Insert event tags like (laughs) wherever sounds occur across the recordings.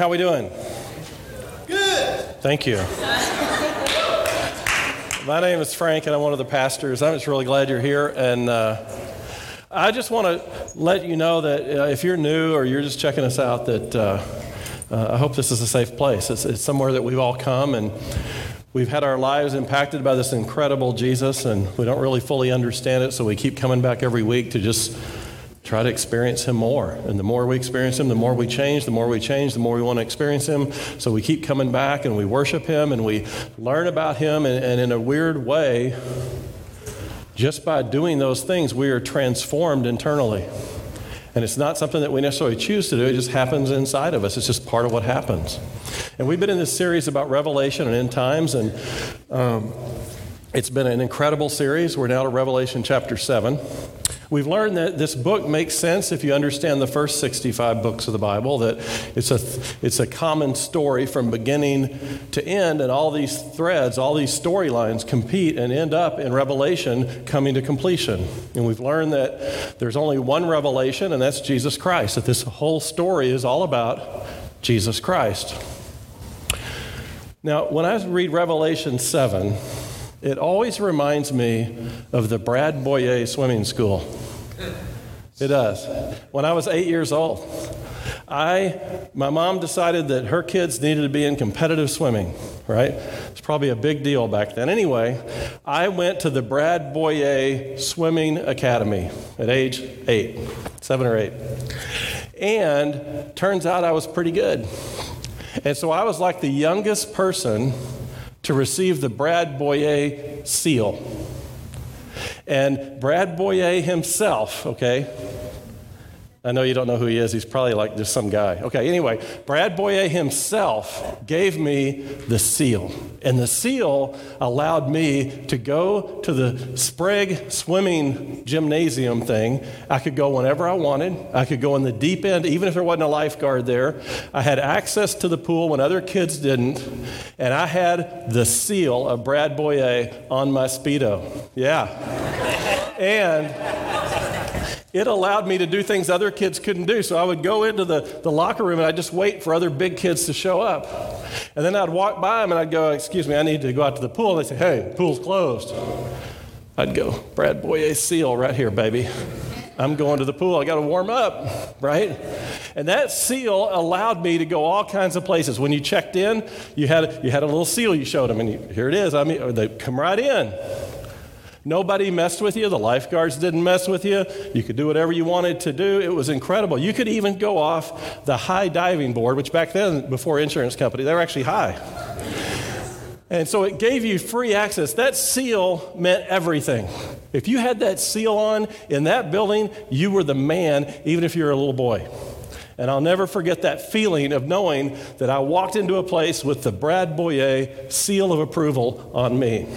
All right, Remnant, how we doing? Good. Thank you. My name is Frank, and I'm one of the pastors. I'm just really glad you're here. And uh, I just want to let you know that uh, if you're new or you're just checking us out, that uh, uh, I hope this is a safe place. It's, it's somewhere that we've all come and we've had our lives impacted by this incredible Jesus, and we don't really fully understand it, so we keep coming back every week to just try to experience Him more. And the more we experience Him, the more we change. The more we change, the more we want to experience Him. So we keep coming back and we worship Him and we learn about Him. And, and in a weird way, just by doing those things, we are transformed internally. And it's not something that we necessarily choose to do, it just happens inside of us. It's just part of what happens. And we've been in this series about Revelation and end times, and um, it's been an incredible series. We're now to Revelation chapter 7. We've learned that this book makes sense if you understand the first 65 books of the Bible, that it's a, it's a common story from beginning to end, and all these threads, all these storylines compete and end up in Revelation coming to completion. And we've learned that there's only one revelation, and that's Jesus Christ, that this whole story is all about Jesus Christ. Now, when I read Revelation 7, it always reminds me of the Brad Boyer swimming school. It does. When I was eight years old, I, my mom decided that her kids needed to be in competitive swimming, right? It's probably a big deal back then. Anyway, I went to the Brad Boyer Swimming Academy at age eight, seven or eight. And turns out I was pretty good. And so I was like the youngest person to receive the Brad Boyer seal. And Brad Boyer himself, okay, I know you don't know who he is. He's probably like just some guy. Okay, anyway, Brad Boyer himself gave me the seal. And the seal allowed me to go to the Sprague swimming gymnasium thing. I could go whenever I wanted. I could go in the deep end, even if there wasn't a lifeguard there. I had access to the pool when other kids didn't. And I had the seal of Brad Boyer on my Speedo. Yeah. And it allowed me to do things other kids couldn't do. So I would go into the, the locker room and I'd just wait for other big kids to show up. And then I'd walk by them and I'd go, Excuse me, I need to go out to the pool. And they'd say, Hey, pool's closed. I'd go, Brad Boyer seal right here, baby. I'm going to the pool. I got to warm up, (laughs) right? And that seal allowed me to go all kinds of places. When you checked in, you had, you had a little seal you showed them, and you, here it is. I mean, they come right in. Nobody messed with you. The lifeguards didn't mess with you. You could do whatever you wanted to do. It was incredible. You could even go off the high diving board, which back then, before insurance company, they were actually high. And so it gave you free access. That seal meant everything. If you had that seal on in that building, you were the man, even if you were a little boy. And I'll never forget that feeling of knowing that I walked into a place with the Brad Boyer seal of approval on me.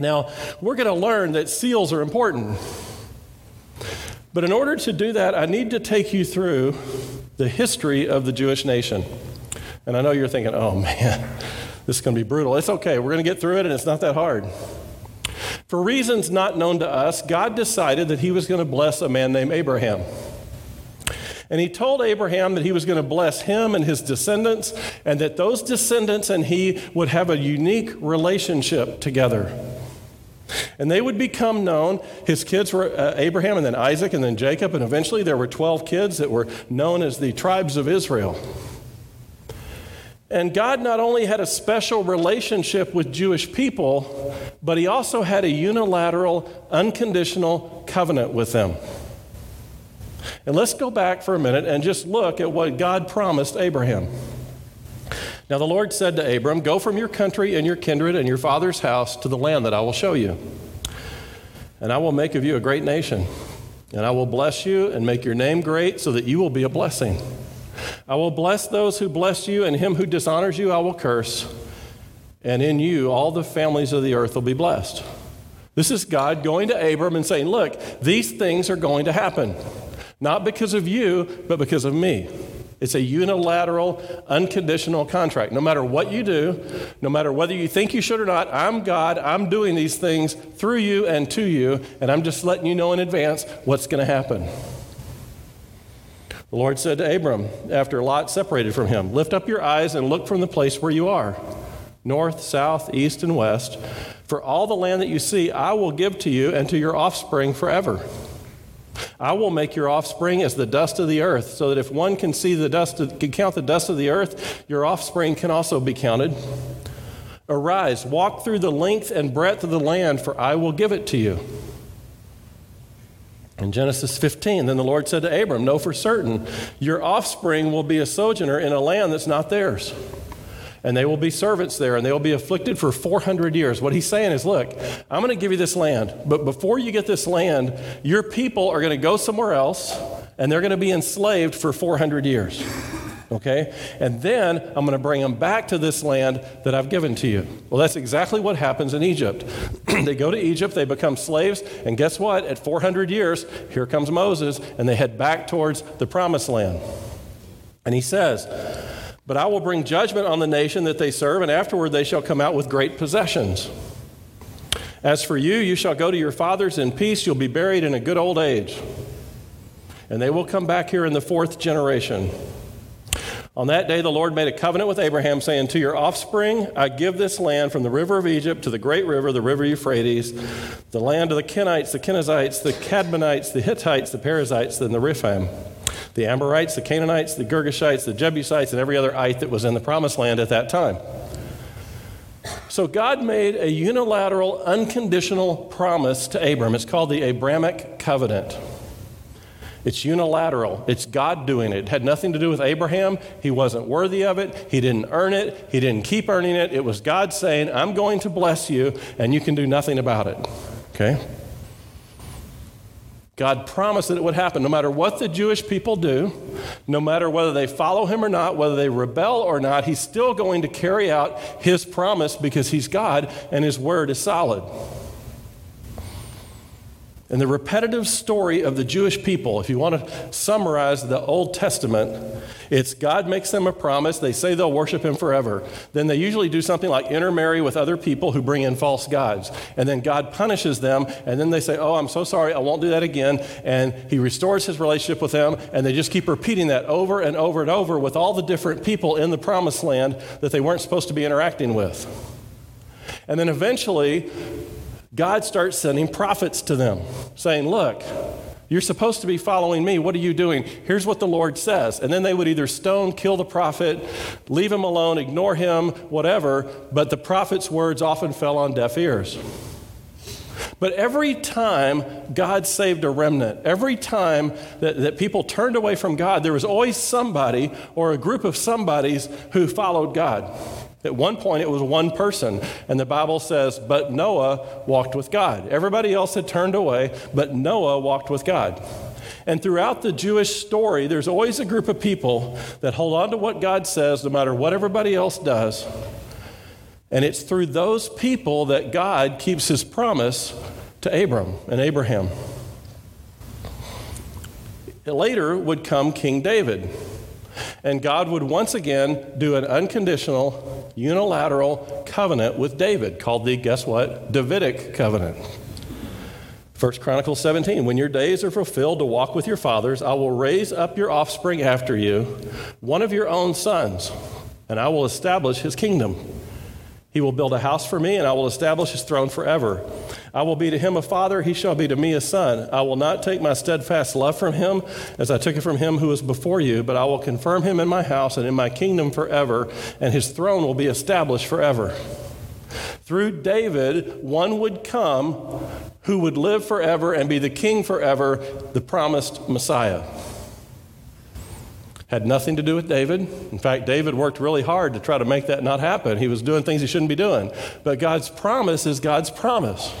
Now, we're going to learn that seals are important. But in order to do that, I need to take you through the history of the Jewish nation. And I know you're thinking, oh man, this is going to be brutal. It's okay, we're going to get through it, and it's not that hard. For reasons not known to us, God decided that He was going to bless a man named Abraham. And he told Abraham that he was going to bless him and his descendants, and that those descendants and he would have a unique relationship together. And they would become known. His kids were uh, Abraham and then Isaac and then Jacob, and eventually there were 12 kids that were known as the tribes of Israel. And God not only had a special relationship with Jewish people, but He also had a unilateral, unconditional covenant with them. And let's go back for a minute and just look at what God promised Abraham. Now the Lord said to Abram, Go from your country and your kindred and your father's house to the land that I will show you. And I will make of you a great nation. And I will bless you and make your name great so that you will be a blessing. I will bless those who bless you, and him who dishonors you I will curse. And in you all the families of the earth will be blessed. This is God going to Abram and saying, Look, these things are going to happen. Not because of you, but because of me. It's a unilateral, unconditional contract. No matter what you do, no matter whether you think you should or not, I'm God. I'm doing these things through you and to you, and I'm just letting you know in advance what's going to happen. The Lord said to Abram, after Lot separated from him, Lift up your eyes and look from the place where you are north, south, east, and west. For all the land that you see, I will give to you and to your offspring forever. I will make your offspring as the dust of the earth, so that if one can see the dust, can count the dust of the earth, your offspring can also be counted. Arise, walk through the length and breadth of the land, for I will give it to you. In Genesis 15, then the Lord said to Abram, Know for certain, your offspring will be a sojourner in a land that's not theirs. And they will be servants there, and they will be afflicted for 400 years. What he's saying is, Look, I'm going to give you this land, but before you get this land, your people are going to go somewhere else, and they're going to be enslaved for 400 years okay? And then I'm going to bring them back to this land that I've given to you. Well, that's exactly what happens in Egypt. (clears throat) they go to Egypt, they become slaves, and guess what? At 400 years, here comes Moses, and they head back towards the promised land. And he says, But I will bring judgment on the nation that they serve, and afterward they shall come out with great possessions. As for you, you shall go to your fathers in peace, you'll be buried in a good old age. And they will come back here in the fourth generation. On that day, the Lord made a covenant with Abraham, saying, To your offspring I give this land from the river of Egypt to the great river, the river Euphrates, the land of the Kenites, the Kenizzites, the Cadmonites, the Hittites, the Perizzites, and the Rephaim, the Amorites, the Canaanites, the Girgashites, the Jebusites, and every other ite that was in the promised land at that time. So God made a unilateral, unconditional promise to Abram. It's called the Abrahamic covenant. It's unilateral. It's God doing it. It had nothing to do with Abraham. He wasn't worthy of it. He didn't earn it. He didn't keep earning it. It was God saying, I'm going to bless you, and you can do nothing about it. Okay? God promised that it would happen no matter what the Jewish people do, no matter whether they follow him or not, whether they rebel or not, he's still going to carry out his promise because he's God and his word is solid. And the repetitive story of the Jewish people, if you want to summarize the Old Testament, it's God makes them a promise. They say they'll worship Him forever. Then they usually do something like intermarry with other people who bring in false gods. And then God punishes them. And then they say, Oh, I'm so sorry. I won't do that again. And He restores His relationship with them. And they just keep repeating that over and over and over with all the different people in the promised land that they weren't supposed to be interacting with. And then eventually, God starts sending prophets to them, saying, Look, you're supposed to be following me. What are you doing? Here's what the Lord says. And then they would either stone, kill the prophet, leave him alone, ignore him, whatever. But the prophet's words often fell on deaf ears. But every time God saved a remnant, every time that, that people turned away from God, there was always somebody or a group of somebodies who followed God. At one point, it was one person, and the Bible says, But Noah walked with God. Everybody else had turned away, but Noah walked with God. And throughout the Jewish story, there's always a group of people that hold on to what God says no matter what everybody else does. And it's through those people that God keeps his promise to Abram and Abraham. Later would come King David. And God would once again do an unconditional, unilateral covenant with David called the, guess what? Davidic covenant. 1 Chronicles 17, when your days are fulfilled to walk with your fathers, I will raise up your offspring after you, one of your own sons, and I will establish his kingdom. He will build a house for me, and I will establish his throne forever. I will be to him a father, he shall be to me a son. I will not take my steadfast love from him as I took it from him who was before you, but I will confirm him in my house and in my kingdom forever, and his throne will be established forever. Through David, one would come who would live forever and be the king forever, the promised Messiah had nothing to do with David. In fact, David worked really hard to try to make that not happen. He was doing things he shouldn't be doing. But God's promise is God's promise.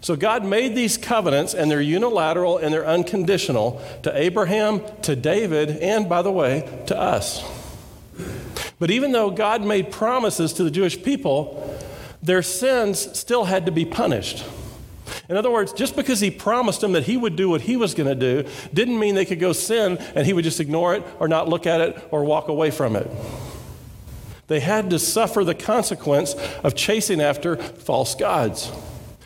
So God made these covenants, and they're unilateral and they're unconditional to Abraham, to David, and by the way, to us. But even though God made promises to the Jewish people, their sins still had to be punished. In other words, just because he promised them that he would do what he was going to do didn't mean they could go sin and he would just ignore it or not look at it or walk away from it. They had to suffer the consequence of chasing after false gods.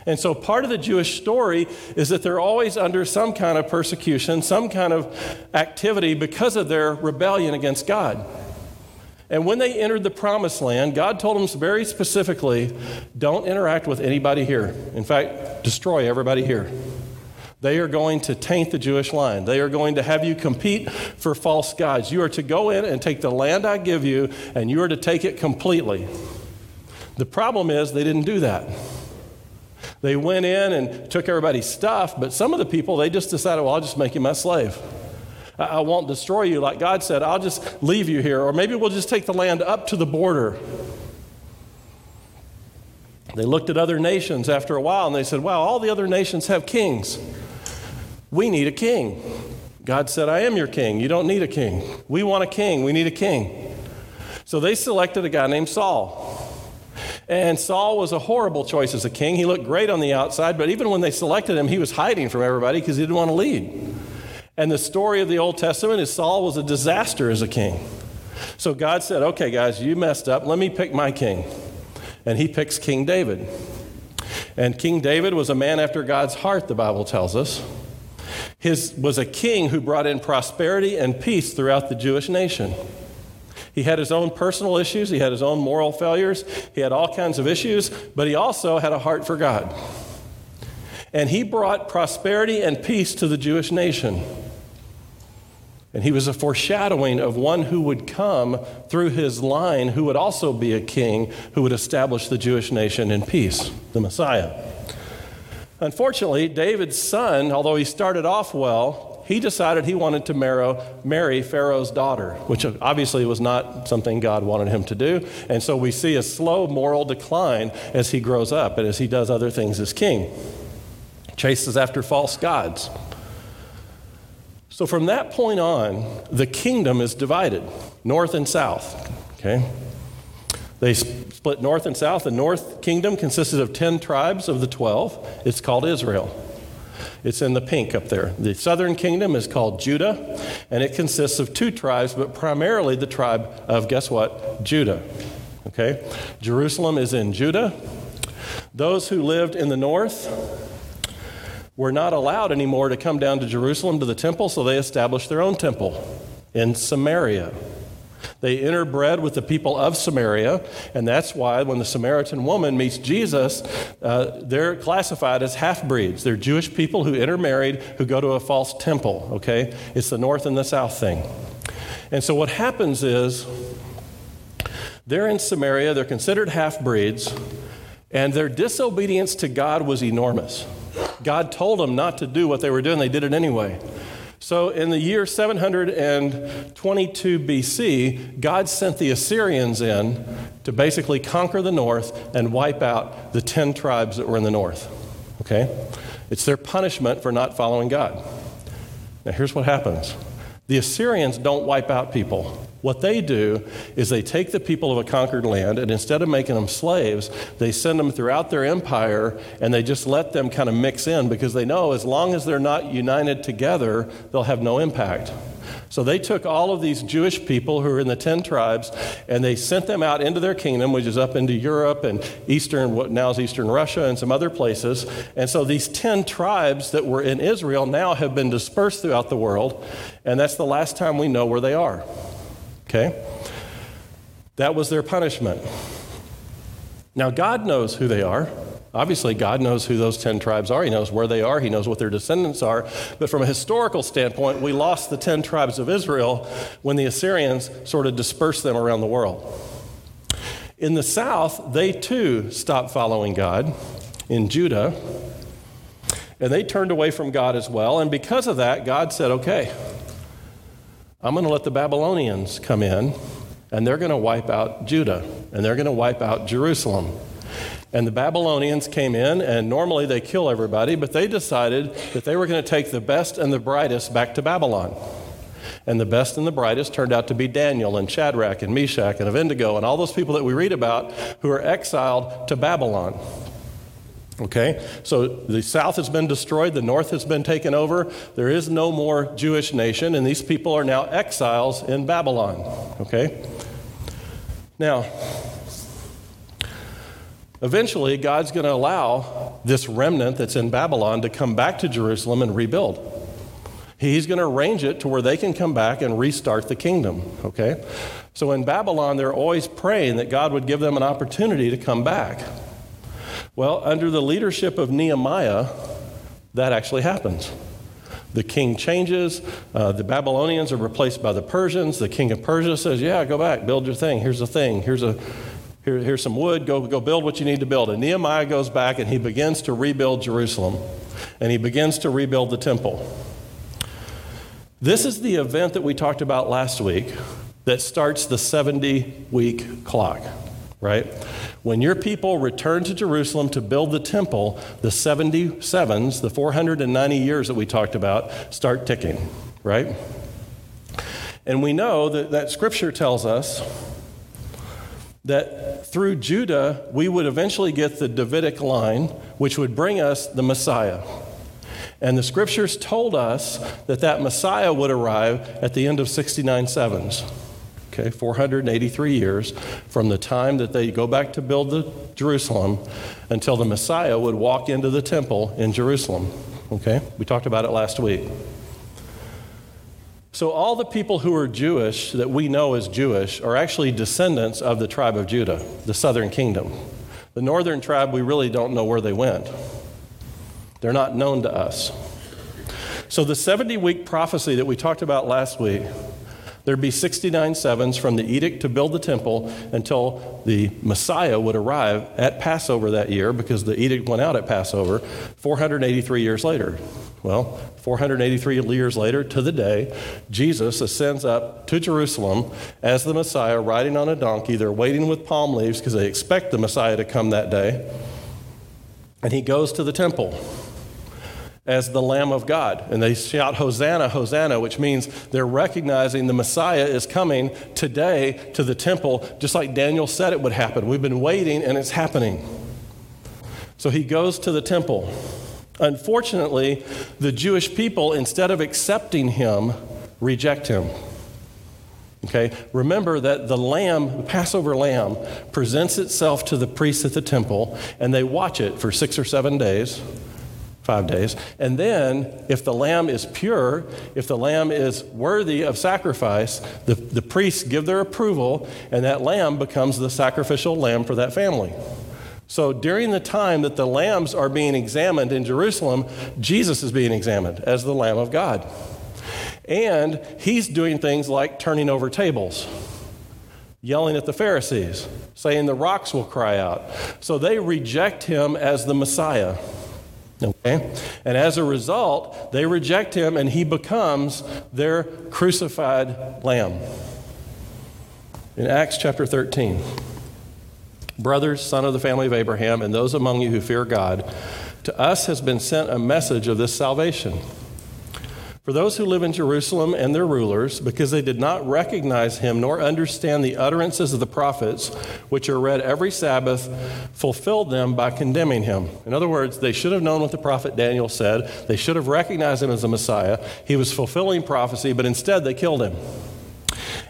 And so part of the Jewish story is that they're always under some kind of persecution, some kind of activity because of their rebellion against God. And when they entered the promised land, God told them very specifically don't interact with anybody here. In fact, destroy everybody here. They are going to taint the Jewish line. They are going to have you compete for false gods. You are to go in and take the land I give you, and you are to take it completely. The problem is they didn't do that. They went in and took everybody's stuff, but some of the people, they just decided, well, I'll just make you my slave. I won't destroy you. Like God said, I'll just leave you here. Or maybe we'll just take the land up to the border. They looked at other nations after a while and they said, Wow, all the other nations have kings. We need a king. God said, I am your king. You don't need a king. We want a king. We need a king. So they selected a guy named Saul. And Saul was a horrible choice as a king. He looked great on the outside, but even when they selected him, he was hiding from everybody because he didn't want to lead. And the story of the Old Testament is Saul was a disaster as a king. So God said, Okay, guys, you messed up. Let me pick my king. And he picks King David. And King David was a man after God's heart, the Bible tells us. His was a king who brought in prosperity and peace throughout the Jewish nation. He had his own personal issues, he had his own moral failures, he had all kinds of issues, but he also had a heart for God. And he brought prosperity and peace to the Jewish nation. And he was a foreshadowing of one who would come through his line, who would also be a king who would establish the Jewish nation in peace, the Messiah. Unfortunately, David's son, although he started off well, he decided he wanted to marry Pharaoh's daughter, which obviously was not something God wanted him to do. And so we see a slow moral decline as he grows up and as he does other things as king. Chases after false gods. So from that point on, the kingdom is divided north and south. Okay? They split north and south. The north kingdom consisted of 10 tribes of the 12. It's called Israel. It's in the pink up there. The southern kingdom is called Judah, and it consists of two tribes, but primarily the tribe of, guess what? Judah. Okay? Jerusalem is in Judah. Those who lived in the north, were not allowed anymore to come down to Jerusalem to the temple, so they established their own temple in Samaria. They interbred with the people of Samaria, and that's why when the Samaritan woman meets Jesus, uh, they're classified as half breeds. They're Jewish people who intermarried who go to a false temple, okay? It's the north and the south thing. And so what happens is they're in Samaria, they're considered half breeds, and their disobedience to God was enormous. God told them not to do what they were doing, they did it anyway. So, in the year 722 BC, God sent the Assyrians in to basically conquer the north and wipe out the 10 tribes that were in the north. Okay? It's their punishment for not following God. Now, here's what happens the Assyrians don't wipe out people. What they do is they take the people of a conquered land and instead of making them slaves, they send them throughout their empire and they just let them kind of mix in because they know as long as they're not united together, they'll have no impact. So they took all of these Jewish people who were in the 10 tribes and they sent them out into their kingdom, which is up into Europe and eastern, what now is eastern Russia and some other places. And so these 10 tribes that were in Israel now have been dispersed throughout the world, and that's the last time we know where they are. Okay? That was their punishment. Now, God knows who they are. Obviously, God knows who those 10 tribes are. He knows where they are. He knows what their descendants are. But from a historical standpoint, we lost the 10 tribes of Israel when the Assyrians sort of dispersed them around the world. In the south, they too stopped following God in Judah, and they turned away from God as well. And because of that, God said, okay, I'm going to let the Babylonians come in, and they're going to wipe out Judah, and they're going to wipe out Jerusalem. And the Babylonians came in, and normally they kill everybody, but they decided that they were going to take the best and the brightest back to Babylon. And the best and the brightest turned out to be Daniel and Shadrach and Meshach and Abednego and all those people that we read about who are exiled to Babylon. Okay? So the south has been destroyed, the north has been taken over. There is no more Jewish nation, and these people are now exiles in Babylon. Okay? Now, Eventually, God's going to allow this remnant that's in Babylon to come back to Jerusalem and rebuild. He's going to arrange it to where they can come back and restart the kingdom, okay? So in Babylon, they're always praying that God would give them an opportunity to come back. Well, under the leadership of Nehemiah, that actually happens. The king changes. Uh, the Babylonians are replaced by the Persians. The king of Persia says, Yeah, go back, build your thing. Here's a thing. Here's, a, here, here's some wood. Go, go build what you need to build. And Nehemiah goes back and he begins to rebuild Jerusalem. And he begins to rebuild the temple. This is the event that we talked about last week that starts the 70 week clock, right? When your people return to Jerusalem to build the temple, the 77s, the 490 years that we talked about, start ticking, right? And we know that, that scripture tells us that through Judah, we would eventually get the Davidic line, which would bring us the Messiah. And the scriptures told us that that Messiah would arrive at the end of 69 sevens. Okay, 483 years from the time that they go back to build the Jerusalem until the Messiah would walk into the temple in Jerusalem. Okay, we talked about it last week. So, all the people who are Jewish that we know as Jewish are actually descendants of the tribe of Judah, the southern kingdom. The northern tribe, we really don't know where they went. They're not known to us. So, the 70 week prophecy that we talked about last week, there'd be 69 sevens from the edict to build the temple until the Messiah would arrive at Passover that year because the edict went out at Passover 483 years later. Well, 483 years later, to the day, Jesus ascends up to Jerusalem as the Messiah riding on a donkey. They're waiting with palm leaves because they expect the Messiah to come that day. And he goes to the temple as the Lamb of God. And they shout, Hosanna, Hosanna, which means they're recognizing the Messiah is coming today to the temple, just like Daniel said it would happen. We've been waiting, and it's happening. So he goes to the temple. Unfortunately, the Jewish people, instead of accepting him, reject him. Okay, remember that the lamb, the Passover lamb, presents itself to the priests at the temple, and they watch it for six or seven days five days. And then, if the lamb is pure, if the lamb is worthy of sacrifice, the, the priests give their approval, and that lamb becomes the sacrificial lamb for that family. So, during the time that the lambs are being examined in Jerusalem, Jesus is being examined as the Lamb of God. And he's doing things like turning over tables yelling at the Pharisees, saying the rocks will cry out. So they reject him as the Messiah. Okay? And as a result, they reject him and he becomes their crucified lamb. In Acts chapter 13, brothers, son of the family of Abraham, and those among you who fear God, to us has been sent a message of this salvation. For those who live in Jerusalem and their rulers, because they did not recognize him nor understand the utterances of the prophets, which are read every Sabbath, fulfilled them by condemning him. In other words, they should have known what the prophet Daniel said. They should have recognized him as the Messiah. He was fulfilling prophecy, but instead they killed him.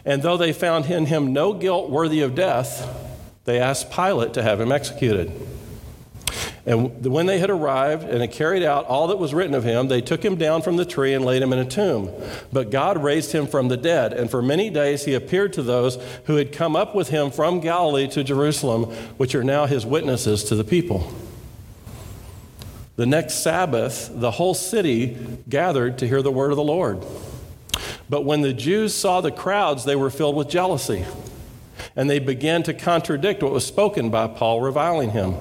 And though they found in him no guilt worthy of death, they asked Pilate to have him executed. And when they had arrived and had carried out all that was written of him, they took him down from the tree and laid him in a tomb. But God raised him from the dead, and for many days he appeared to those who had come up with him from Galilee to Jerusalem, which are now his witnesses to the people. The next Sabbath, the whole city gathered to hear the word of the Lord. But when the Jews saw the crowds, they were filled with jealousy, and they began to contradict what was spoken by Paul, reviling him.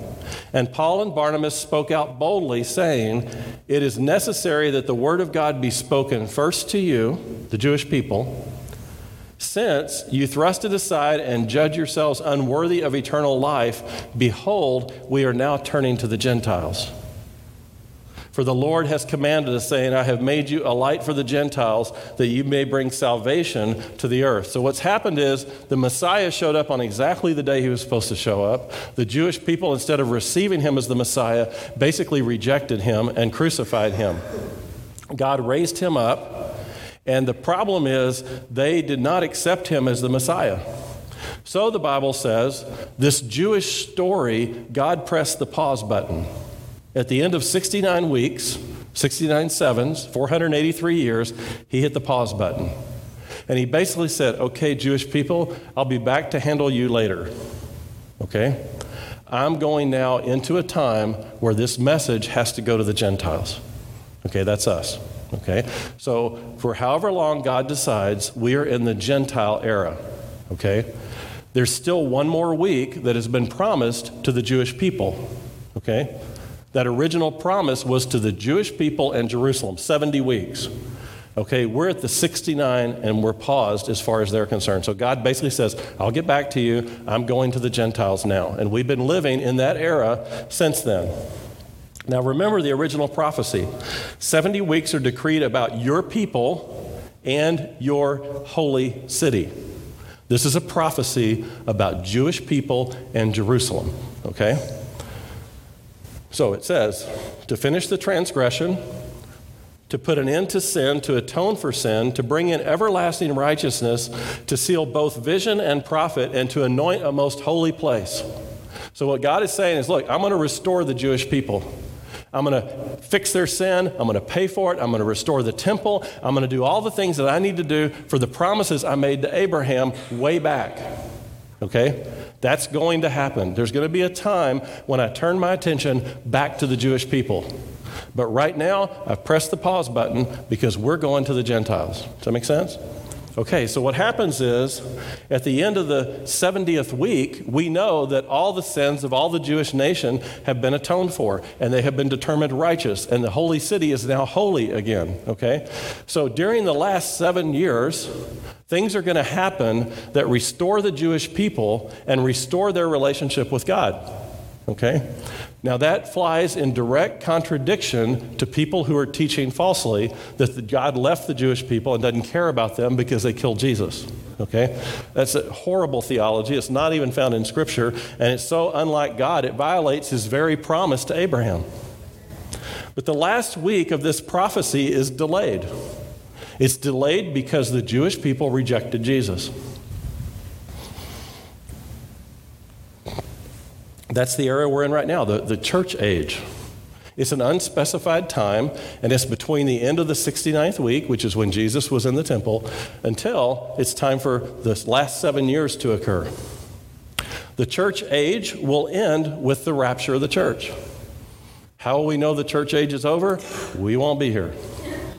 And Paul and Barnabas spoke out boldly, saying, It is necessary that the word of God be spoken first to you, the Jewish people, since you thrust it aside and judge yourselves unworthy of eternal life. Behold, we are now turning to the Gentiles. For the Lord has commanded us, saying, I have made you a light for the Gentiles, that you may bring salvation to the earth. So, what's happened is the Messiah showed up on exactly the day he was supposed to show up. The Jewish people, instead of receiving him as the Messiah, basically rejected him and crucified him. God raised him up, and the problem is they did not accept him as the Messiah. So the Bible says, this Jewish story, God pressed the pause button. At the end of 69 weeks, 69 sevens, 483 years, he hit the pause button. And he basically said, Okay, Jewish people, I'll be back to handle you later. Okay? I'm going now into a time where this message has to go to the Gentiles. Okay, that's us. Okay? So, for however long God decides, we are in the Gentile era. Okay? There's still one more week that has been promised to the Jewish people. Okay? That original promise was to the Jewish people and Jerusalem 70 weeks. Okay, we're at the 69 and we're paused as far as they're concerned. So God basically says, I'll get back to you. I'm going to the Gentiles now. And we've been living in that era since then. Now remember the original prophecy 70 weeks are decreed about your people and your holy city. This is a prophecy about Jewish people and Jerusalem. Okay? So it says, to finish the transgression, to put an end to sin, to atone for sin, to bring in everlasting righteousness, to seal both vision and prophet, and to anoint a most holy place. So, what God is saying is, look, I'm going to restore the Jewish people. I'm going to fix their sin. I'm going to pay for it. I'm going to restore the temple. I'm going to do all the things that I need to do for the promises I made to Abraham way back. Okay? That's going to happen. There's going to be a time when I turn my attention back to the Jewish people. But right now, I've pressed the pause button because we're going to the Gentiles. Does that make sense? Okay, so what happens is at the end of the 70th week, we know that all the sins of all the Jewish nation have been atoned for and they have been determined righteous, and the holy city is now holy again. Okay? So during the last seven years, things are going to happen that restore the Jewish people and restore their relationship with God. Okay? Now, that flies in direct contradiction to people who are teaching falsely that God left the Jewish people and doesn't care about them because they killed Jesus. Okay? That's a horrible theology. It's not even found in Scripture, and it's so unlike God, it violates his very promise to Abraham. But the last week of this prophecy is delayed. It's delayed because the Jewish people rejected Jesus. That's the era we're in right now, the, the church age. It's an unspecified time, and it's between the end of the 69th week, which is when Jesus was in the temple, until it's time for the last seven years to occur. The church age will end with the rapture of the church. How will we know the church age is over? We won't be here.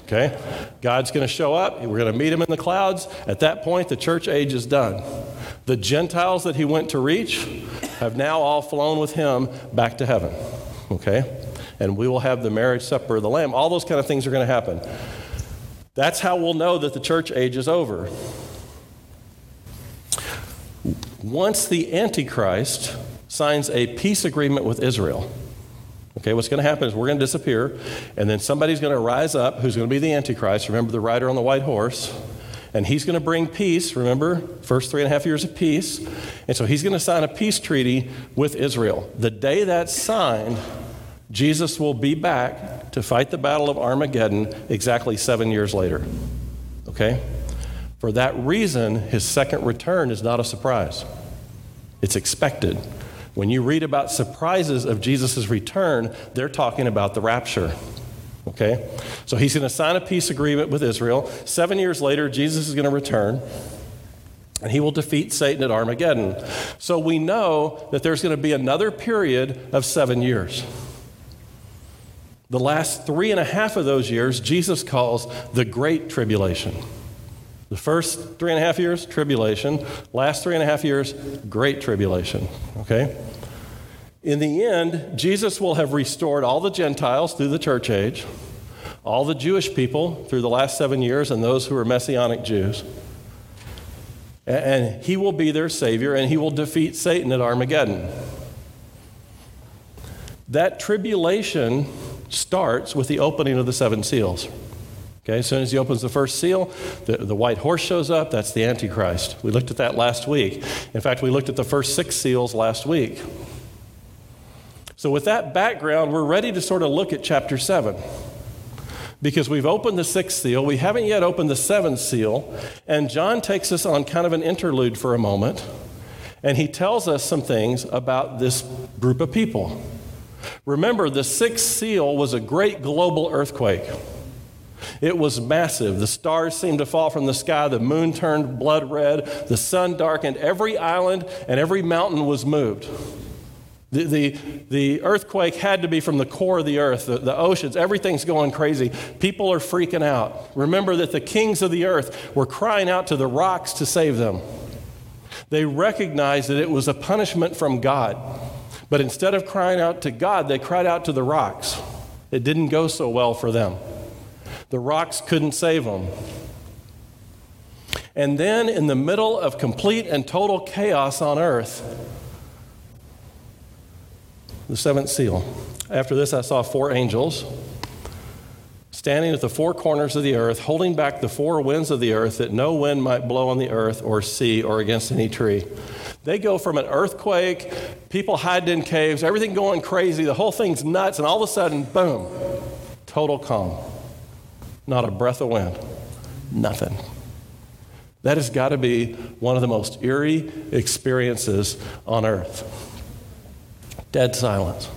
Okay? God's going to show up. We're going to meet him in the clouds. At that point, the church age is done. The Gentiles that he went to reach have now all flown with him back to heaven. Okay? And we will have the marriage supper of the Lamb. All those kind of things are going to happen. That's how we'll know that the church age is over. Once the Antichrist signs a peace agreement with Israel, Okay, what's going to happen is we're going to disappear, and then somebody's going to rise up who's going to be the Antichrist. Remember the rider on the white horse? And he's going to bring peace, remember, first three and a half years of peace. And so he's going to sign a peace treaty with Israel. The day that's signed, Jesus will be back to fight the battle of Armageddon exactly seven years later. Okay? For that reason, his second return is not a surprise, it's expected. When you read about surprises of Jesus' return, they're talking about the rapture. Okay? So he's going to sign a peace agreement with Israel. Seven years later, Jesus is going to return. And he will defeat Satan at Armageddon. So we know that there's going to be another period of seven years. The last three and a half of those years, Jesus calls the Great Tribulation. The first three and a half years, tribulation. Last three and a half years, great tribulation. Okay? In the end, Jesus will have restored all the Gentiles through the church age, all the Jewish people through the last seven years, and those who are Messianic Jews. And he will be their Savior, and he will defeat Satan at Armageddon. That tribulation starts with the opening of the seven seals. Okay, as soon as he opens the first seal, the, the white horse shows up. That's the Antichrist. We looked at that last week. In fact, we looked at the first six seals last week. So, with that background, we're ready to sort of look at chapter 7. Because we've opened the sixth seal, we haven't yet opened the seventh seal, and John takes us on kind of an interlude for a moment. And he tells us some things about this group of people. Remember, the sixth seal was a great global earthquake. It was massive. The stars seemed to fall from the sky. The moon turned blood red. The sun darkened. Every island and every mountain was moved. The, the, the, earthquake had to be from the core of the earth, the, the oceans, everything's going crazy. People are freaking out. Remember that the kings of the earth were crying out to the rocks to save them. They recognized that it was a punishment from God. But instead of crying out to God, they cried out to the rocks. It didn't go so well for them. The rocks couldn't save them. And then, in the middle of complete and total chaos on earth, the seventh seal. After this, I saw four angels standing at the four corners of the earth, holding back the four winds of the earth, that no wind might blow on the earth or sea or against any tree. They go from an earthquake, people hiding in caves, everything going crazy, the whole thing's nuts, and all of a sudden, boom, total calm. Not a breath of wind, nothing. That has got to be one of the most eerie experiences on earth. Dead silence.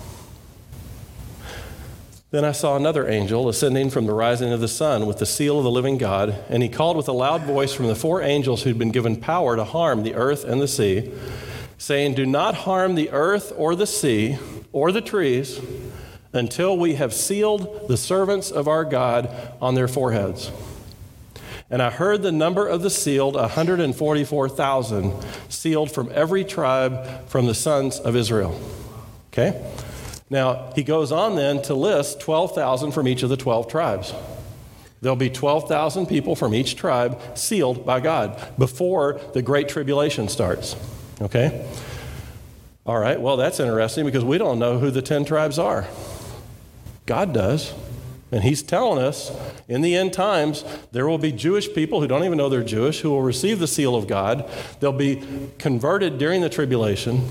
Then I saw another angel ascending from the rising of the sun with the seal of the living God, and he called with a loud voice from the four angels who'd been given power to harm the earth and the sea, saying, Do not harm the earth or the sea or the trees until we have sealed the servants of our God on their foreheads. And I heard the number of the sealed 144,000, sealed from every tribe from the sons of Israel. Okay? Now, he goes on then to list 12,000 from each of the 12 tribes. There'll be 12,000 people from each tribe sealed by God before the Great Tribulation starts. Okay? All right, well, that's interesting because we don't know who the 10 tribes are. God does. And he's telling us in the end times, there will be Jewish people who don't even know they're Jewish who will receive the seal of God. They'll be converted during the tribulation.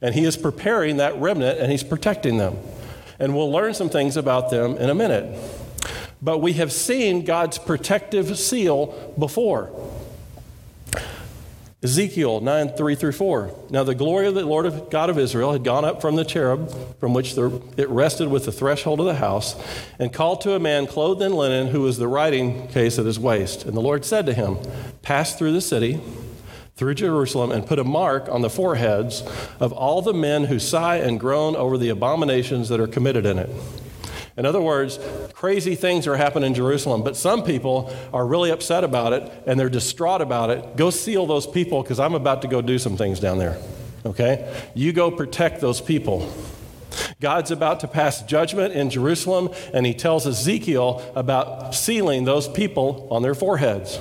And he is preparing that remnant and he's protecting them. And we'll learn some things about them in a minute. But we have seen God's protective seal before. Ezekiel 9, 3 through 4. Now the glory of the Lord of God of Israel had gone up from the cherub from which the, it rested with the threshold of the house, and called to a man clothed in linen who was the writing case at his waist. And the Lord said to him, Pass through the city through Jerusalem and put a mark on the foreheads of all the men who sigh and groan over the abominations that are committed in it. In other words, crazy things are happening in Jerusalem, but some people are really upset about it and they're distraught about it. Go seal those people because I'm about to go do some things down there. Okay? You go protect those people. God's about to pass judgment in Jerusalem, and he tells Ezekiel about sealing those people on their foreheads.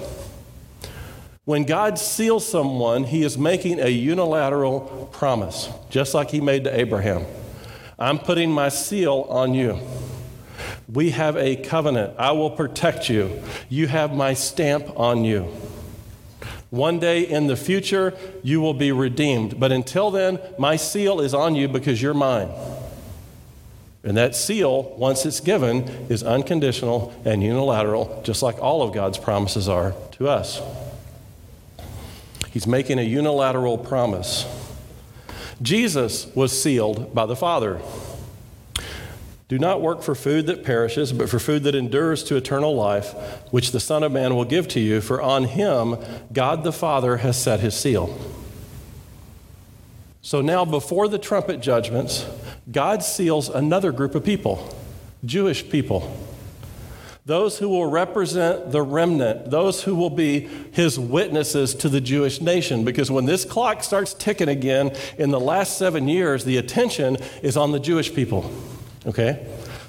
When God seals someone, he is making a unilateral promise, just like he made to Abraham. I'm putting my seal on you. We have a covenant. I will protect you. You have my stamp on you. One day in the future, you will be redeemed. But until then, my seal is on you because you're mine. And that seal, once it's given, is unconditional and unilateral, just like all of God's promises are to us. He's making a unilateral promise. Jesus was sealed by the Father. Do not work for food that perishes, but for food that endures to eternal life, which the Son of Man will give to you, for on him God the Father has set his seal. So now, before the trumpet judgments, God seals another group of people Jewish people those who will represent the remnant, those who will be his witnesses to the Jewish nation. Because when this clock starts ticking again in the last seven years, the attention is on the Jewish people. Okay?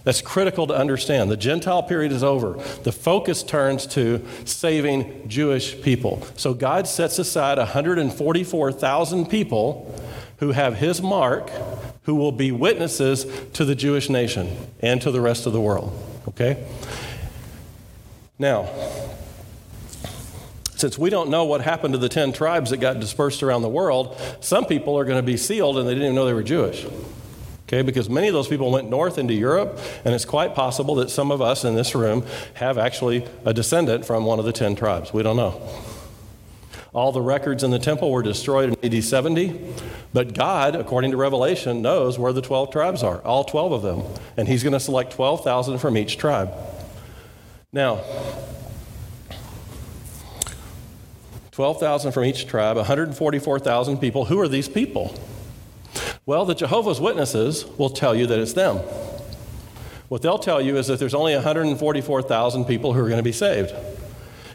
That's critical to understand. The Gentile period is over. The focus turns to saving Jewish people. So God sets aside 144,000 people who have his mark, who will be witnesses to the Jewish nation and to the rest of the world. Okay? Now, since we don't know what happened to the 10 tribes that got dispersed around the world, some people are going to be sealed and they didn't even know they were Jewish. Okay, because many of those people went north into Europe, and it's quite possible that some of us in this room have actually a descendant from one of the 10 tribes. We don't know. All the records in the temple were destroyed in AD 70. But God, according to Revelation, knows where the 12 tribes are, all 12 of them. And He's going to select 12,000 from each tribe. Now, 12,000 from each tribe, 144,000 people. Who are these people? Well, the Jehovah's Witnesses will tell you that it's them. What they'll tell you is that there's only 144,000 people who are going to be saved.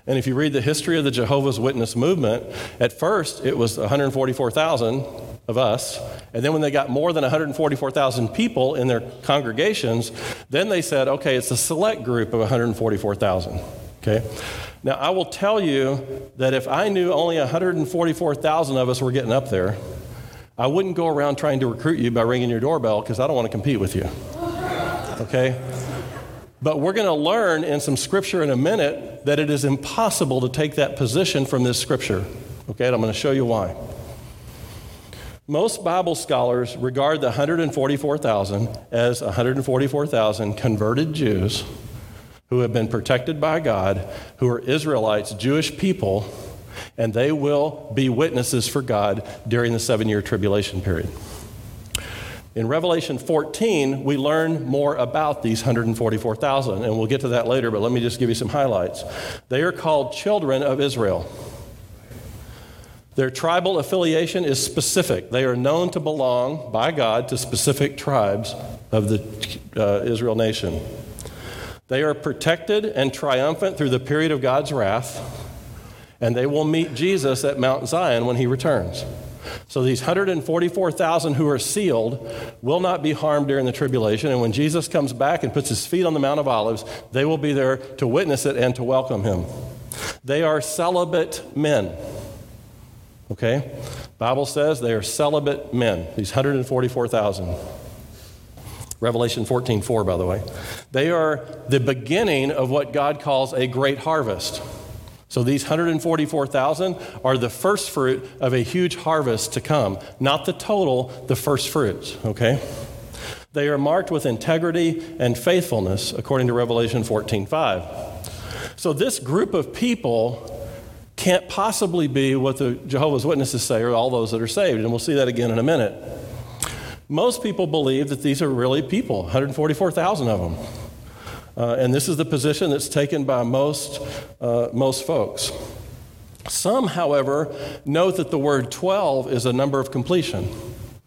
And if you read the history of the Jehovah's Witness movement, at first it was 144,000 of us. And then when they got more than 144,000 people in their congregations, then they said, okay, it's a select group of 144,000. Okay? Now, I will tell you that if I knew only 144,000 of us were getting up there, I wouldn't go around trying to recruit you by ringing your doorbell because I don't want to compete with you. Okay? But we're going to learn in some scripture in a minute that it is impossible to take that position from this scripture. Okay? And I'm going to show you why. Most Bible scholars regard the 144,000 as 144,000 converted Jews who have been protected by God, who are Israelites, Jewish people, and they will be witnesses for God during the seven year tribulation period. In Revelation 14, we learn more about these 144,000, and we'll get to that later, but let me just give you some highlights. They are called children of Israel. Their tribal affiliation is specific. They are known to belong by God to specific tribes of the uh, Israel nation. They are protected and triumphant through the period of God's wrath, and they will meet Jesus at Mount Zion when he returns. So these 144,000 who are sealed will not be harmed during the tribulation. And when Jesus comes back and puts his feet on the Mount of Olives, they will be there to witness it and to welcome him. They are celibate men. Okay? Bible says they are celibate men, these 144,000. Revelation 14:4 by the way. They are the beginning of what God calls a great harvest. So these 144,000 are the first fruit of a huge harvest to come, not the total, the first fruits, okay? They are marked with integrity and faithfulness according to Revelation 14:5. So this group of people can't possibly be what the Jehovah's Witnesses say or all those that are saved, and we'll see that again in a minute. Most people believe that these are really people, 144,000 of them. Uh, and this is the position that's taken by most, uh, most folks. Some, however, note that the word 12 is a number of completion.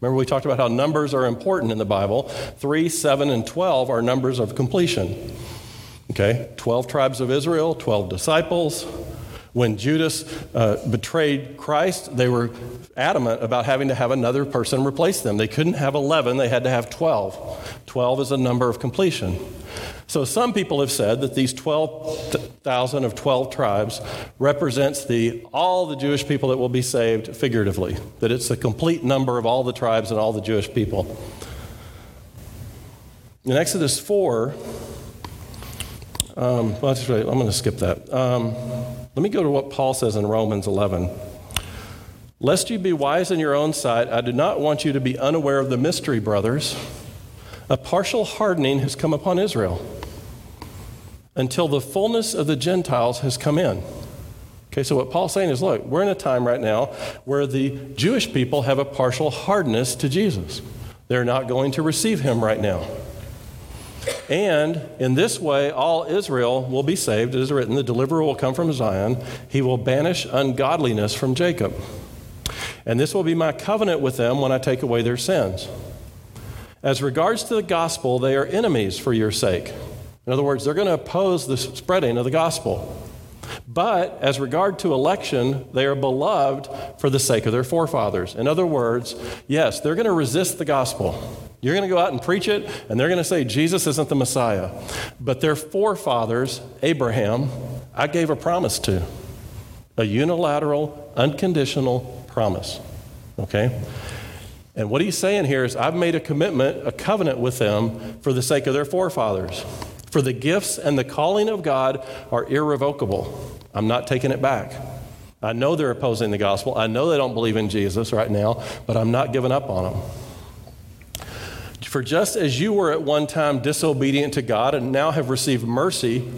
Remember, we talked about how numbers are important in the Bible. 3, 7, and 12 are numbers of completion. Okay, 12 tribes of Israel, 12 disciples, when Judas uh, betrayed Christ, they were adamant about having to have another person replace them. They couldn't have 11, they had to have 12. 12 is a number of completion. So some people have said that these 12,000 of 12 tribes represents the all the Jewish people that will be saved figuratively, that it's the complete number of all the tribes and all the Jewish people. In Exodus 4, um, well, I'm going to skip that. Um, let me go to what Paul says in Romans 11. Lest you be wise in your own sight, I do not want you to be unaware of the mystery, brothers. A partial hardening has come upon Israel until the fullness of the Gentiles has come in. Okay, so what Paul's saying is look, we're in a time right now where the Jewish people have a partial hardness to Jesus. They're not going to receive him right now. And in this way, all Israel will be saved. It is written, the deliverer will come from Zion. He will banish ungodliness from Jacob. And this will be my covenant with them when I take away their sins. As regards to the gospel, they are enemies for your sake. In other words, they're going to oppose the spreading of the gospel. But as regard to election, they are beloved for the sake of their forefathers. In other words, yes, they're going to resist the gospel. You're going to go out and preach it, and they're going to say Jesus isn't the Messiah. But their forefathers, Abraham, I gave a promise to a unilateral, unconditional promise. Okay? And what he's saying here is, I've made a commitment, a covenant with them for the sake of their forefathers. For the gifts and the calling of God are irrevocable. I'm not taking it back. I know they're opposing the gospel. I know they don't believe in Jesus right now, but I'm not giving up on them. For just as you were at one time disobedient to God and now have received mercy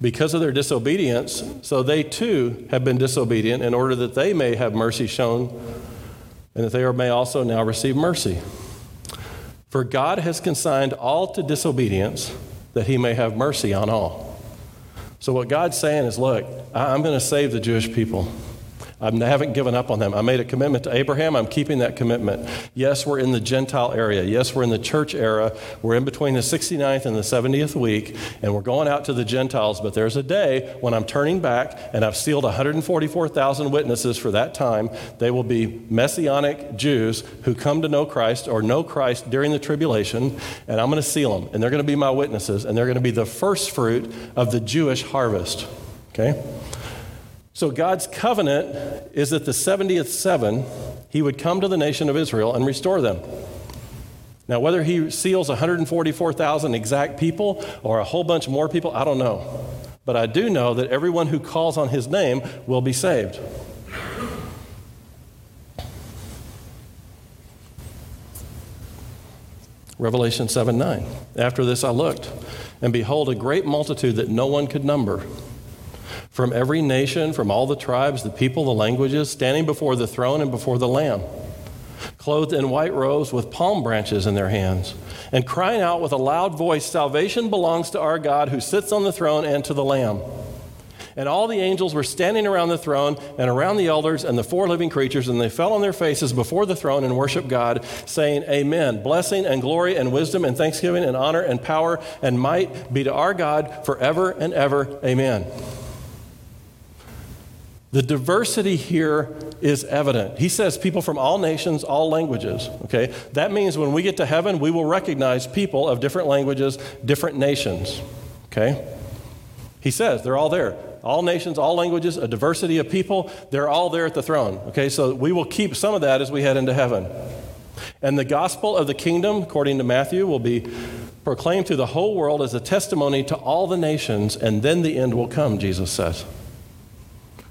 because of their disobedience, so they too have been disobedient in order that they may have mercy shown and that they may also now receive mercy. For God has consigned all to disobedience that he may have mercy on all. So, what God's saying is, look, I'm going to save the Jewish people. Um, I haven't given up on them. I made a commitment to Abraham. I'm keeping that commitment. Yes, we're in the Gentile area. Yes, we're in the church era. We're in between the 69th and the 70th week, and we're going out to the Gentiles. But there's a day when I'm turning back, and I've sealed 144,000 witnesses for that time. They will be Messianic Jews who come to know Christ or know Christ during the tribulation, and I'm going to seal them. And they're going to be my witnesses, and they're going to be the first fruit of the Jewish harvest. Okay? So God's covenant is that the 70th seven, he would come to the nation of Israel and restore them. Now, whether he seals 144,000 exact people or a whole bunch more people, I don't know. But I do know that everyone who calls on his name will be saved. Revelation 7 9. After this I looked, and behold, a great multitude that no one could number from every nation, from all the tribes, the people, the languages, standing before the throne and before the Lamb, clothed in white robes with palm branches in their hands, and crying out with a loud voice Salvation belongs to our God who sits on the throne and to the Lamb. And all the angels were standing around the throne and around the elders and the four living creatures, and they fell on their faces before the throne and worshiped God, saying, Amen. Blessing and glory and wisdom and thanksgiving and honor and power and might be to our God forever and ever. Amen. The diversity here is evident. He says people from all nations, all languages. Okay? That means when we get to heaven, we will recognize people of different languages, different nations. Okay? He says they're all there. All nations, all languages, a diversity of people, they're all there at the throne. Okay? So we will keep some of that as we head into heaven. And the gospel of the kingdom, according to Matthew, will be proclaimed to the whole world as a testimony to all the nations, and then the end will come, Jesus says.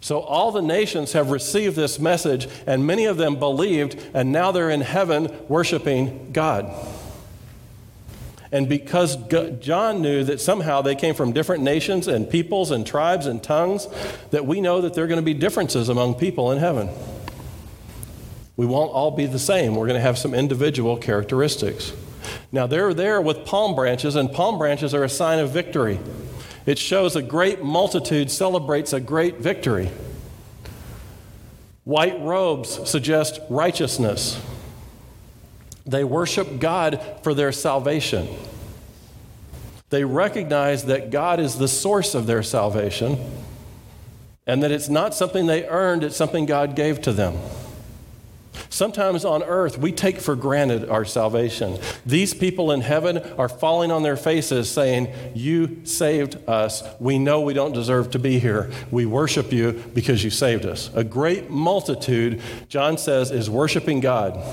So all the nations have received this message, and many of them believed, and now they're in heaven worshiping God. And because John knew that somehow they came from different nations and peoples and tribes and tongues, that we know that there are going to be differences among people in heaven. We won't all be the same. We're going to have some individual characteristics. Now, they're there with palm branches, and palm branches are a sign of victory. It shows a great multitude celebrates a great victory. White robes suggest righteousness. They worship God for their salvation. They recognize that God is the source of their salvation and that it's not something they earned, it's something God gave to them. Sometimes on earth, we take for granted our salvation. These people in heaven are falling on their faces saying, You saved us. We know we don't deserve to be here. We worship you because you saved us. A great multitude, John says, is worshiping God.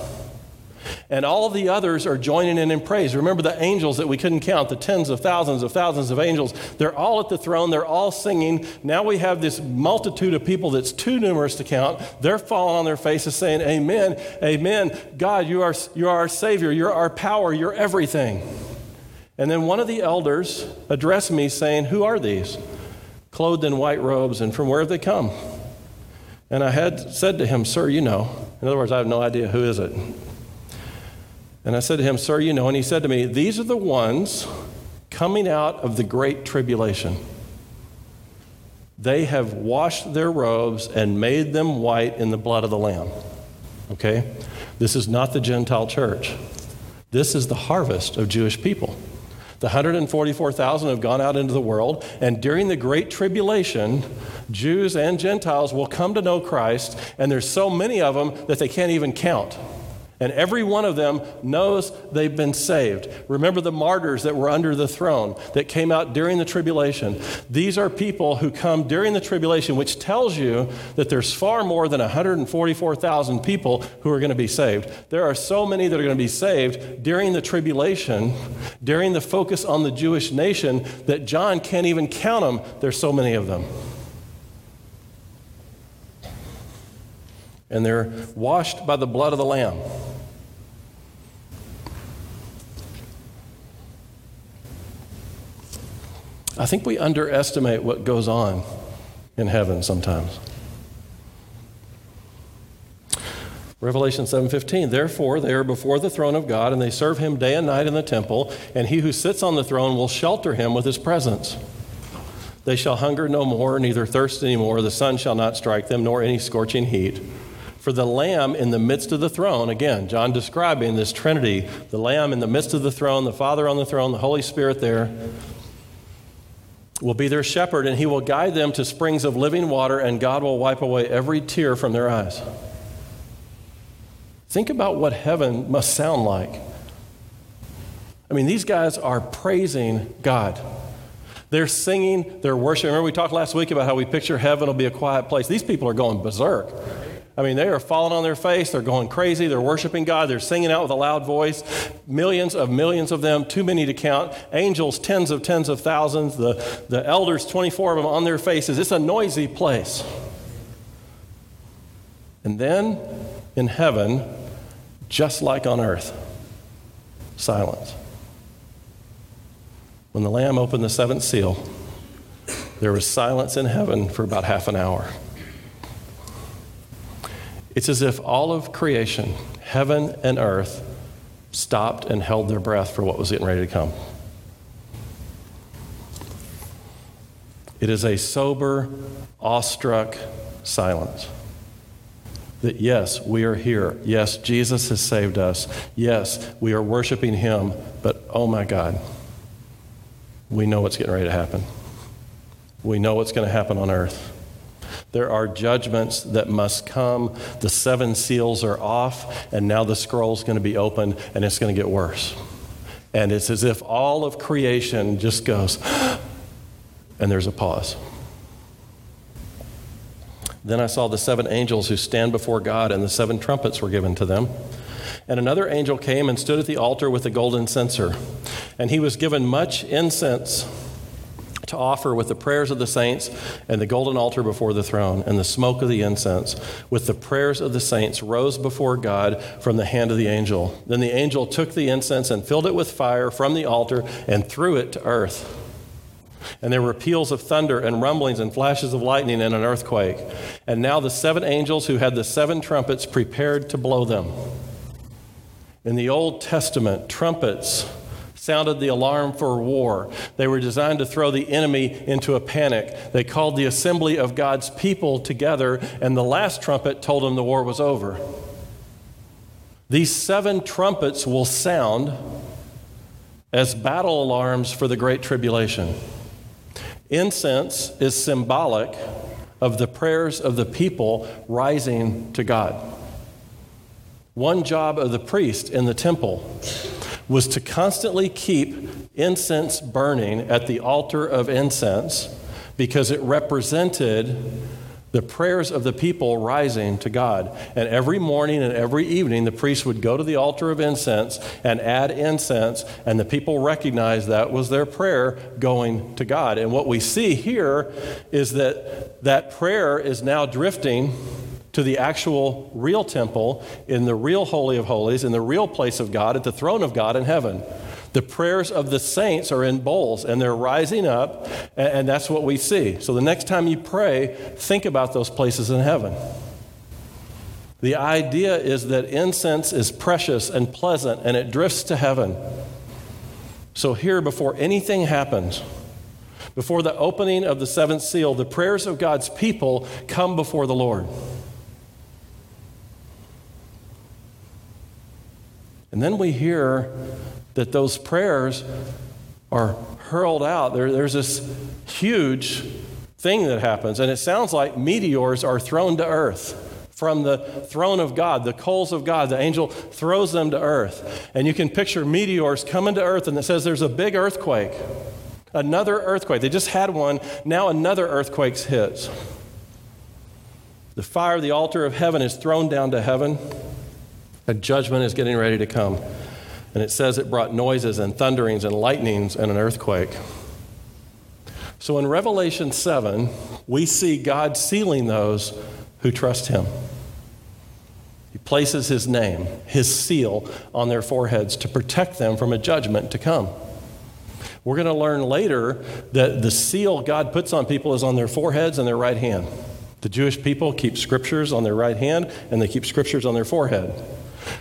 And all the others are joining in in praise. Remember the angels that we couldn't count, the tens of thousands of thousands of angels. They're all at the throne, they're all singing. Now we have this multitude of people that's too numerous to count. They're falling on their faces saying, Amen, Amen. God, you are, you are our Savior, you're our power, you're everything. And then one of the elders addressed me saying, Who are these? Clothed in white robes, and from where have they come? And I had said to him, Sir, you know. In other words, I have no idea who is it. And I said to him, Sir, you know. And he said to me, These are the ones coming out of the great tribulation. They have washed their robes and made them white in the blood of the Lamb. Okay? This is not the Gentile church. This is the harvest of Jewish people. The 144,000 have gone out into the world, and during the Great Tribulation, Jews and Gentiles will come to know Christ, and there's so many of them that they can't even count. And every one of them knows they've been saved. Remember the martyrs that were under the throne that came out during the tribulation. These are people who come during the tribulation, which tells you that there's far more than 144,000 people who are going to be saved. There are so many that are going to be saved during the tribulation, during the focus on the Jewish nation, that John can't even count them. There's so many of them. And they're washed by the blood of the Lamb. I think we underestimate what goes on in heaven sometimes. Revelation 7:15 Therefore they are before the throne of God and they serve him day and night in the temple and he who sits on the throne will shelter him with his presence. They shall hunger no more neither thirst any more the sun shall not strike them nor any scorching heat. For the lamb in the midst of the throne again John describing this trinity the lamb in the midst of the throne the father on the throne the holy spirit there will be their shepherd and he will guide them to springs of living water and God will wipe away every tear from their eyes. Think about what heaven must sound like. I mean, these guys are praising God. They're singing, they're worshiping. Remember, we talked last week about how we picture heaven will be a quiet place. These people are going berserk. I mean, they are falling on their face. They're going crazy. They're worshiping God. They're singing out with a loud voice. Millions of millions of them, too many to count. Angels, tens of tens of thousands. The, the elders, 24 of them on their faces. It's a noisy place. And then in heaven, just like on earth. Silence. When the Lamb opened the seventh seal, there was silence in heaven for about half an hour. It's as if all of creation, heaven and earth, stopped and held their breath for what was getting ready to come. It is a sober, awestruck silence that yes, we are here. Yes, Jesus has saved us. Yes, we are worshiping Him. But oh my God, we know what's getting ready to happen. We know what's going to happen on earth. There are judgments that must come. The seven seals are off, and now the scroll is going to be opened, and it's going to get worse. And it's as if all of creation just goes, (gasps) and there's a pause. Then I saw the seven angels who stand before God, and the seven trumpets were given to them. And another angel came and stood at the altar with a golden censer. And he was given much incense to offer with the prayers of the saints and the golden altar before the throne. And the smoke of the incense with the prayers of the saints rose before God from the hand of the angel. Then the angel took the incense and filled it with fire from the altar and threw it to earth. And there were peals of thunder and rumblings and flashes of lightning and an earthquake. And now the seven angels who had the seven trumpets prepared to blow them. In the Old Testament, trumpets sounded the alarm for war. They were designed to throw the enemy into a panic. They called the assembly of God's people together, and the last trumpet told them the war was over. These seven trumpets will sound as battle alarms for the Great Tribulation. Incense is symbolic of the prayers of the people rising to God. One job of the priest in the temple was to constantly keep incense burning at the altar of incense because it represented the prayers of the people rising to God. And every morning and every evening, the priest would go to the altar of incense and add incense, and the people recognized that was their prayer going to God. And what we see here is that that prayer is now drifting to the actual real temple in the real Holy of Holies, in the real place of God, at the throne of God in heaven. The prayers of the saints are in bowls and they're rising up, and that's what we see. So the next time you pray, think about those places in heaven. The idea is that incense is precious and pleasant and it drifts to heaven. So, here, before anything happens, before the opening of the seventh seal, the prayers of God's people come before the Lord. And then we hear that those prayers are hurled out. There, there's this huge thing that happens, and it sounds like meteors are thrown to earth from the throne of God, the coals of God. The angel throws them to earth. And you can picture meteors coming to earth, and it says there's a big earthquake. Another earthquake. They just had one. Now another earthquake hits. The fire of the altar of heaven is thrown down to heaven. A judgment is getting ready to come. And it says it brought noises and thunderings and lightnings and an earthquake. So in Revelation 7, we see God sealing those who trust Him. He places His name, His seal, on their foreheads to protect them from a judgment to come. We're going to learn later that the seal God puts on people is on their foreheads and their right hand. The Jewish people keep scriptures on their right hand and they keep scriptures on their forehead.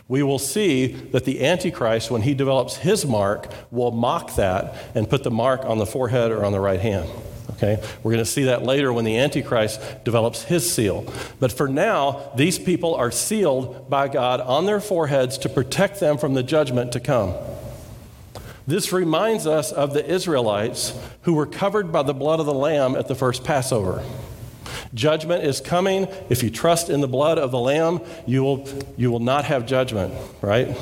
We will see that the Antichrist, when he develops his mark, will mock that and put the mark on the forehead or on the right hand. Okay? We're going to see that later when the Antichrist develops his seal. But for now, these people are sealed by God on their foreheads to protect them from the judgment to come. This reminds us of the Israelites who were covered by the blood of the Lamb at the first Passover. Judgment is coming. If you trust in the blood of the Lamb, you will, you will not have judgment, right?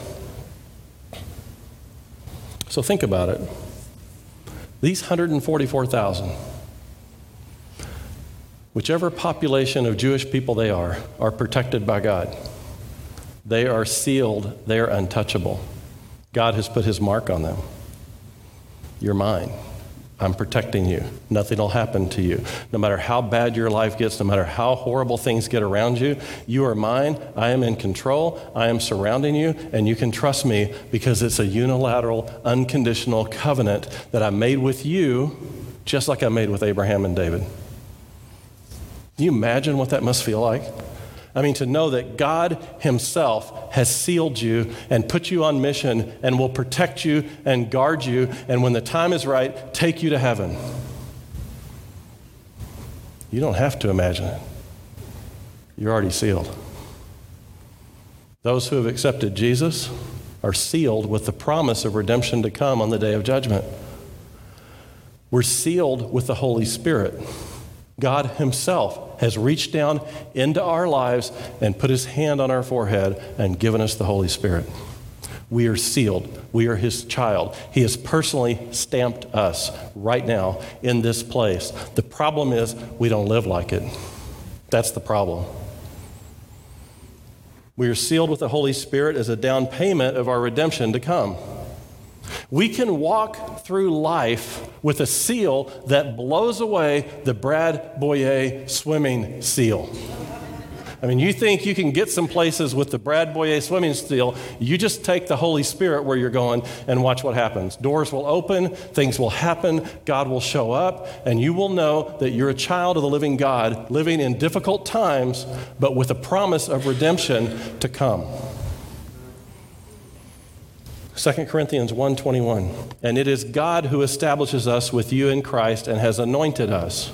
So think about it. These 144,000, whichever population of Jewish people they are, are protected by God. They are sealed, they are untouchable. God has put his mark on them. You're mine. I'm protecting you. Nothing will happen to you. No matter how bad your life gets, no matter how horrible things get around you, you are mine. I am in control. I am surrounding you, and you can trust me because it's a unilateral, unconditional covenant that I made with you, just like I made with Abraham and David. Can you imagine what that must feel like? I mean, to know that God Himself has sealed you and put you on mission and will protect you and guard you, and when the time is right, take you to heaven. You don't have to imagine it, you're already sealed. Those who have accepted Jesus are sealed with the promise of redemption to come on the day of judgment. We're sealed with the Holy Spirit. God Himself has reached down into our lives and put His hand on our forehead and given us the Holy Spirit. We are sealed. We are His child. He has personally stamped us right now in this place. The problem is we don't live like it. That's the problem. We are sealed with the Holy Spirit as a down payment of our redemption to come. We can walk through life with a seal that blows away the Brad Boyer swimming seal. I mean, you think you can get some places with the Brad Boyer swimming seal. You just take the Holy Spirit where you're going and watch what happens. Doors will open, things will happen, God will show up, and you will know that you're a child of the living God, living in difficult times, but with a promise of redemption to come. 2 Corinthians 1:21 And it is God who establishes us with you in Christ and has anointed us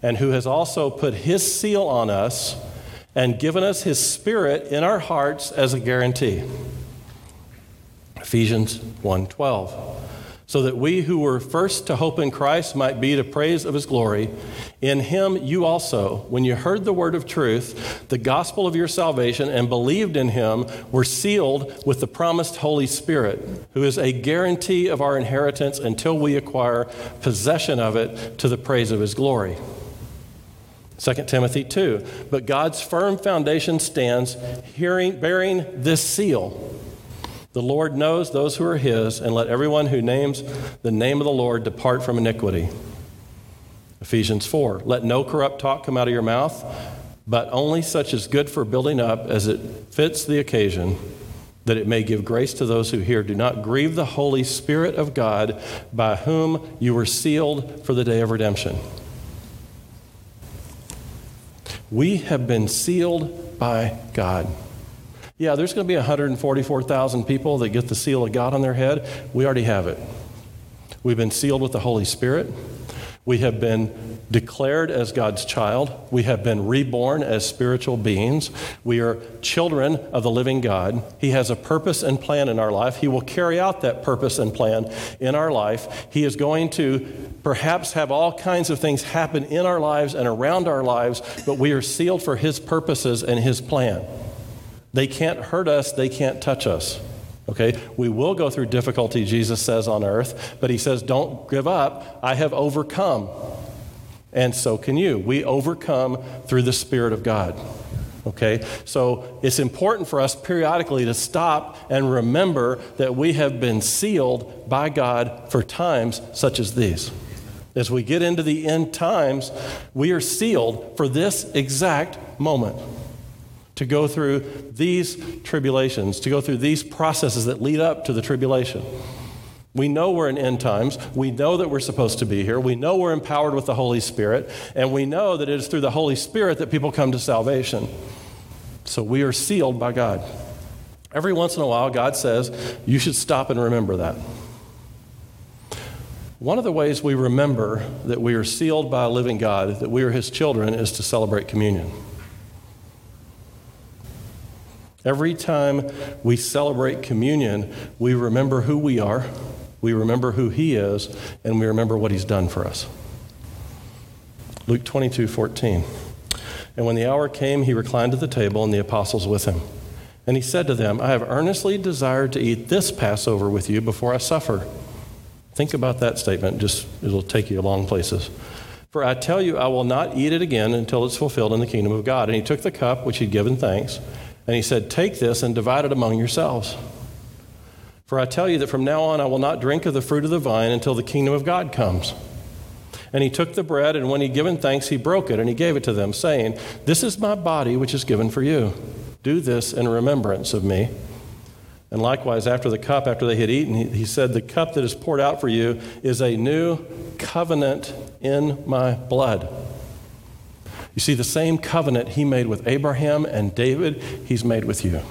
and who has also put his seal on us and given us his spirit in our hearts as a guarantee. Ephesians 1:12 so that we who were first to hope in Christ might be to praise of his glory. In him you also, when you heard the word of truth, the gospel of your salvation, and believed in him, were sealed with the promised Holy Spirit, who is a guarantee of our inheritance until we acquire possession of it to the praise of his glory. 2 Timothy 2. But God's firm foundation stands, hearing, bearing this seal. The Lord knows those who are his, and let everyone who names the name of the Lord depart from iniquity. Ephesians 4 Let no corrupt talk come out of your mouth, but only such as good for building up as it fits the occasion, that it may give grace to those who hear. Do not grieve the Holy Spirit of God, by whom you were sealed for the day of redemption. We have been sealed by God. Yeah, there's going to be 144,000 people that get the seal of God on their head. We already have it. We've been sealed with the Holy Spirit. We have been declared as God's child. We have been reborn as spiritual beings. We are children of the living God. He has a purpose and plan in our life. He will carry out that purpose and plan in our life. He is going to perhaps have all kinds of things happen in our lives and around our lives, but we are sealed for His purposes and His plan. They can't hurt us, they can't touch us. Okay? We will go through difficulty, Jesus says, on earth, but he says, don't give up. I have overcome. And so can you. We overcome through the Spirit of God. Okay? So it's important for us periodically to stop and remember that we have been sealed by God for times such as these. As we get into the end times, we are sealed for this exact moment to go through these tribulations, to go through these processes that lead up to the tribulation. We know we're in end times. We know that we're supposed to be here. We know we're empowered with the Holy Spirit. And we know that it is through the Holy Spirit that people come to salvation. So we are sealed by God. Every once in a while, God says, you should stop and remember that. One of the ways we remember that we are sealed by a living God, that we are His children, is to celebrate communion. Every time we celebrate communion, we remember who we are, we remember who He is, and we remember what He's done for us. Luke 22 14. And when the hour came, He reclined at the table, and the apostles with Him. And He said to them, I have earnestly desired to eat this Passover with you before I suffer. Think about that statement, just it'll take you long places. For I tell you, I will not eat it again until it's fulfilled in the kingdom of God. And he took the cup, which he'd given thanks, and he said, Take this and divide it among yourselves. For I tell you that from now on I will not drink of the fruit of the vine until the kingdom of God comes. And he took the bread, and when he'd given thanks, he broke it, and he gave it to them, saying, This is my body, which is given for you. Do this in remembrance of me. And likewise, after the cup, after they had eaten, he, he said, The cup that is poured out for you is a new covenant in my blood. You see, the same covenant he made with Abraham and David, he's made with you.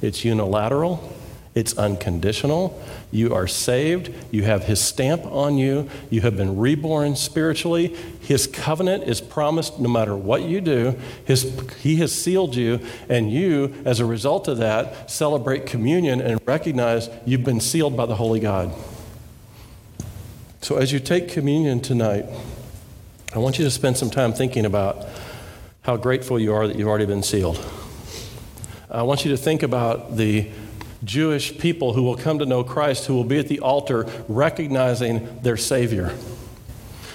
It's unilateral, it's unconditional. You are saved. You have his stamp on you. You have been reborn spiritually. His covenant is promised no matter what you do. His, he has sealed you, and you, as a result of that, celebrate communion and recognize you've been sealed by the Holy God. So, as you take communion tonight, I want you to spend some time thinking about how grateful you are that you've already been sealed. I want you to think about the Jewish people who will come to know Christ, who will be at the altar recognizing their Savior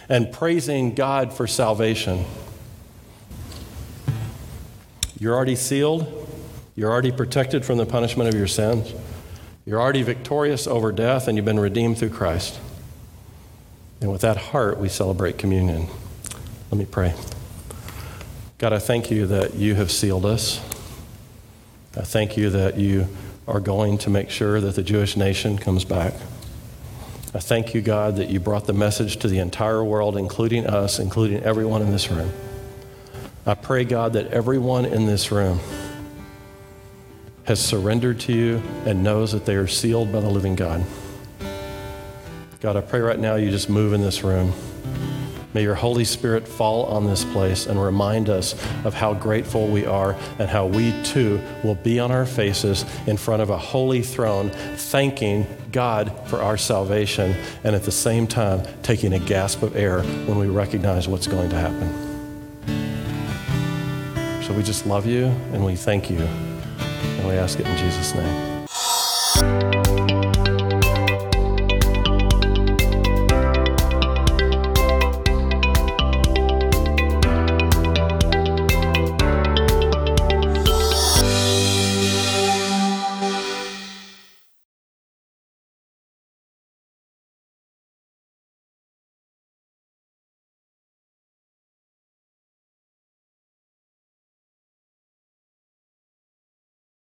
and praising God for salvation. You're already sealed, you're already protected from the punishment of your sins, you're already victorious over death, and you've been redeemed through Christ. And with that heart, we celebrate communion. Let me pray. God, I thank you that you have sealed us. I thank you that you are going to make sure that the Jewish nation comes back. I thank you, God, that you brought the message to the entire world, including us, including everyone in this room. I pray, God, that everyone in this room has surrendered to you and knows that they are sealed by the living God. God, I pray right now you just move in this room. May your Holy Spirit fall on this place and remind us of how grateful we are and how we too will be on our faces in front of a holy throne, thanking God for our salvation and at the same time taking a gasp of air when we recognize what's going to happen. So we just love you and we thank you and we ask it in Jesus' name.